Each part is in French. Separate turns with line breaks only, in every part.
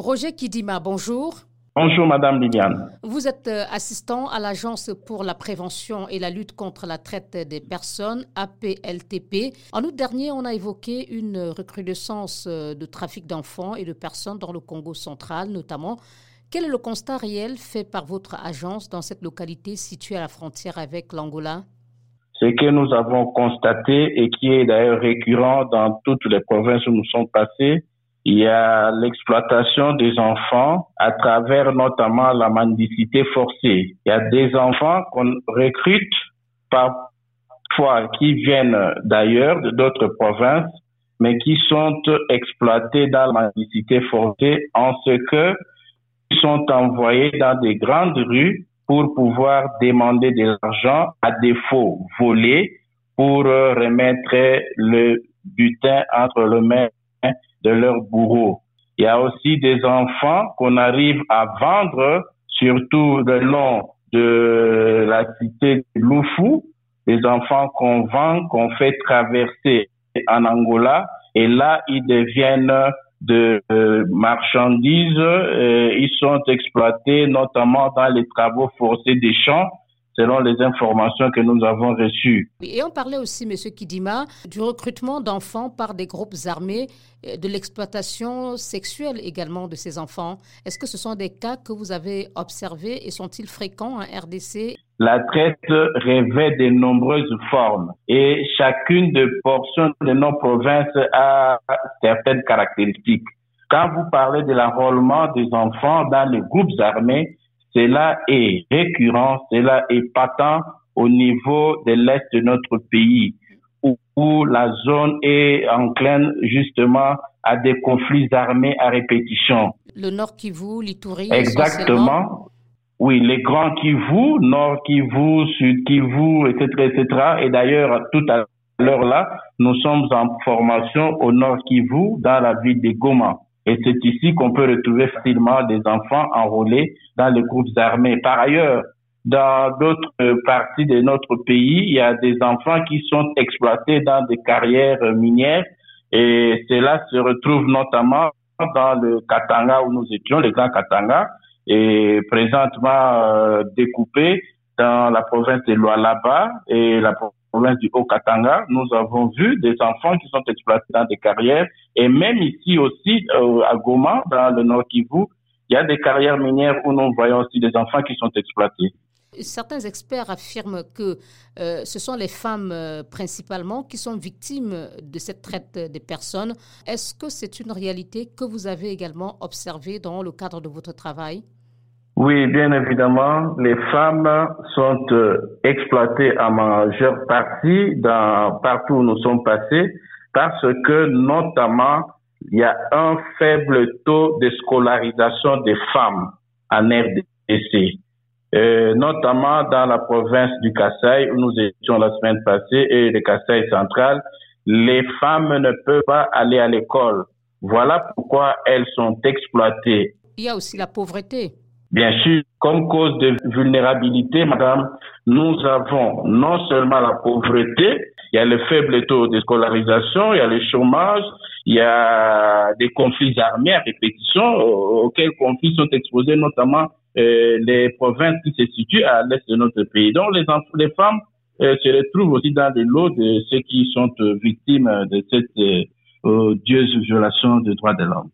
Roger Kidima, bonjour.
Bonjour Madame Liliane.
Vous êtes euh, assistant à l'Agence pour la prévention et la lutte contre la traite des personnes, APLTP. En août dernier, on a évoqué une recrudescence euh, de trafic d'enfants et de personnes dans le Congo central notamment. Quel est le constat réel fait par votre agence dans cette localité située à la frontière avec l'Angola?
Ce que nous avons constaté et qui est d'ailleurs récurrent dans toutes les provinces où nous sommes passés, il y a l'exploitation des enfants à travers notamment la mendicité forcée. Il y a des enfants qu'on recrute parfois qui viennent d'ailleurs, d'autres provinces, mais qui sont exploités dans la mendicité forcée en ce que sont envoyés dans des grandes rues pour pouvoir demander de l'argent à défaut volé pour remettre le butin entre les mains de leurs bourreaux. Il y a aussi des enfants qu'on arrive à vendre, surtout le long de la cité de Lufu, des enfants qu'on vend, qu'on fait traverser en Angola, et là, ils deviennent de euh, marchandises, euh, ils sont exploités notamment dans les travaux forcés des champs selon les informations que nous avons reçues.
Et on parlait aussi, M. Kidima, du recrutement d'enfants par des groupes armés, de l'exploitation sexuelle également de ces enfants. Est-ce que ce sont des cas que vous avez observés et sont-ils fréquents en RDC
La traite revêt de nombreuses formes et chacune des portions de nos provinces a certaines caractéristiques. Quand vous parlez de l'enrôlement des enfants dans les groupes armés, cela est récurrent, cela est patent au niveau de l'Est de notre pays, où, où la zone est encline justement à des conflits armés à répétition.
Le Nord Kivu, l'Itourie.
Exactement. Oui, les grands Kivu, Nord Kivu, Sud Kivu, etc., etc. Et d'ailleurs, tout à l'heure là, nous sommes en formation au Nord Kivu, dans la ville de Goma. Et c'est ici qu'on peut retrouver facilement des enfants enrôlés dans les groupes armés. Par ailleurs, dans d'autres parties de notre pays, il y a des enfants qui sont exploités dans des carrières minières et cela se retrouve notamment dans le Katanga où nous étions, le Grand Katanga, et présentement euh, découpé dans la province de Lualaba et la du Haut-Katanga, nous avons vu des enfants qui sont exploités dans des carrières et même ici aussi euh, à Goma, dans le Nord Kivu, il y a des carrières minières où nous voyons aussi des enfants qui sont exploités.
Certains experts affirment que euh, ce sont les femmes euh, principalement qui sont victimes de cette traite des personnes. Est-ce que c'est une réalité que vous avez également observée dans le cadre de votre travail?
Oui, bien évidemment, les femmes sont euh, exploitées en majeure partie dans, partout où nous sommes passés parce que notamment, il y a un faible taux de scolarisation des femmes en RDC, euh, notamment dans la province du Kassai où nous étions la semaine passée et le Kassai central. Les femmes ne peuvent pas aller à l'école. Voilà pourquoi elles sont exploitées.
Il y a aussi la pauvreté.
Bien sûr, comme cause de vulnérabilité, madame, nous avons non seulement la pauvreté, il y a le faible taux de scolarisation, il y a le chômage, il y a des conflits armés à répétition auxquels conflits sont exposés notamment euh, les provinces qui se situent à l'est de notre pays. Donc les, les femmes euh, se retrouvent aussi dans le lot de ceux qui sont euh, victimes de cette euh, odieuse violation des droits de l'homme.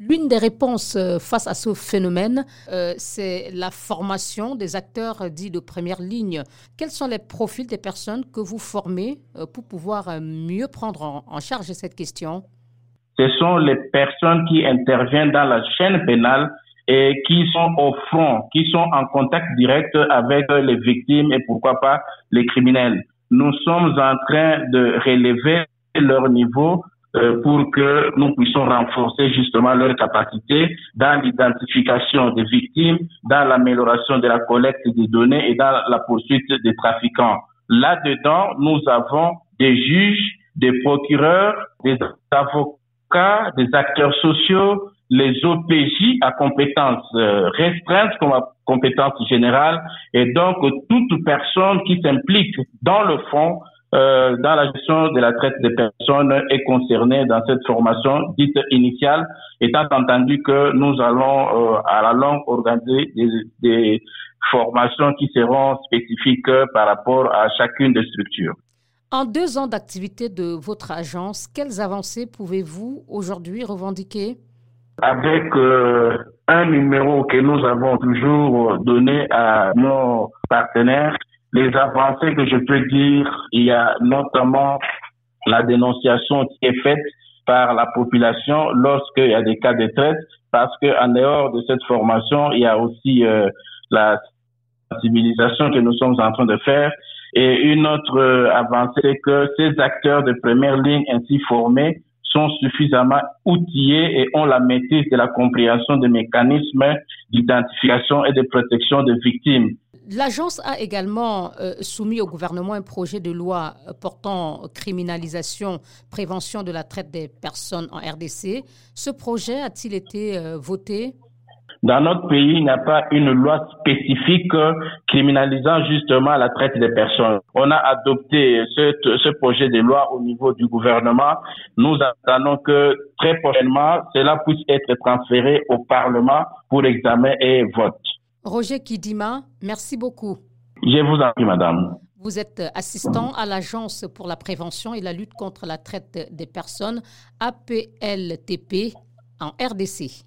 L'une des réponses face à ce phénomène, euh, c'est la formation des acteurs dits de première ligne. Quels sont les profils des personnes que vous formez euh, pour pouvoir mieux prendre en, en, charge cette question?
Ce sont les personnes qui interviennent dans la chaîne pénale et qui sont au front, qui sont en contact direct avec les victimes et pourquoi pas les criminels. Nous sommes en train de relever leur niveau pour que nous puissions renforcer justement leur capacité dans l'identification des victimes, dans l'amélioration de la collecte des données et dans la poursuite des trafiquants. Là-dedans, nous avons des juges, des procureurs, des avocats, des acteurs sociaux, les OPJ à compétences restreintes comme à compétences générales et donc toute personne qui s'implique dans le fond euh, dans la gestion de la traite des personnes est concerné dans cette formation dite initiale, étant entendu que nous allons euh, à la longue organiser des, des formations qui seront spécifiques par rapport à chacune des structures.
En deux ans d'activité de votre agence, quelles avancées pouvez-vous aujourd'hui revendiquer?
Avec euh, un numéro que nous avons toujours donné à nos partenaires, les avancées que je peux dire, il y a notamment la dénonciation qui est faite par la population lorsqu'il y a des cas de traite, parce qu'en dehors de cette formation, il y a aussi euh, la sensibilisation que nous sommes en train de faire. Et une autre euh, avancée, c'est que ces acteurs de première ligne ainsi formés sont suffisamment outillés et ont la maîtrise de la compréhension des mécanismes d'identification et de protection des victimes.
L'agence a également euh, soumis au gouvernement un projet de loi portant criminalisation, prévention de la traite des personnes en RDC. Ce projet a-t-il été euh, voté?
Dans notre pays, il n'y a pas une loi spécifique criminalisant justement la traite des personnes. On a adopté ce projet de loi au niveau du gouvernement. Nous attendons que très prochainement, cela puisse être transféré au Parlement pour examen et vote.
Roger Kidima, merci beaucoup.
Je vous en prie, madame.
Vous êtes assistant à l'Agence pour la prévention et la lutte contre la traite des personnes, APLTP, en RDC.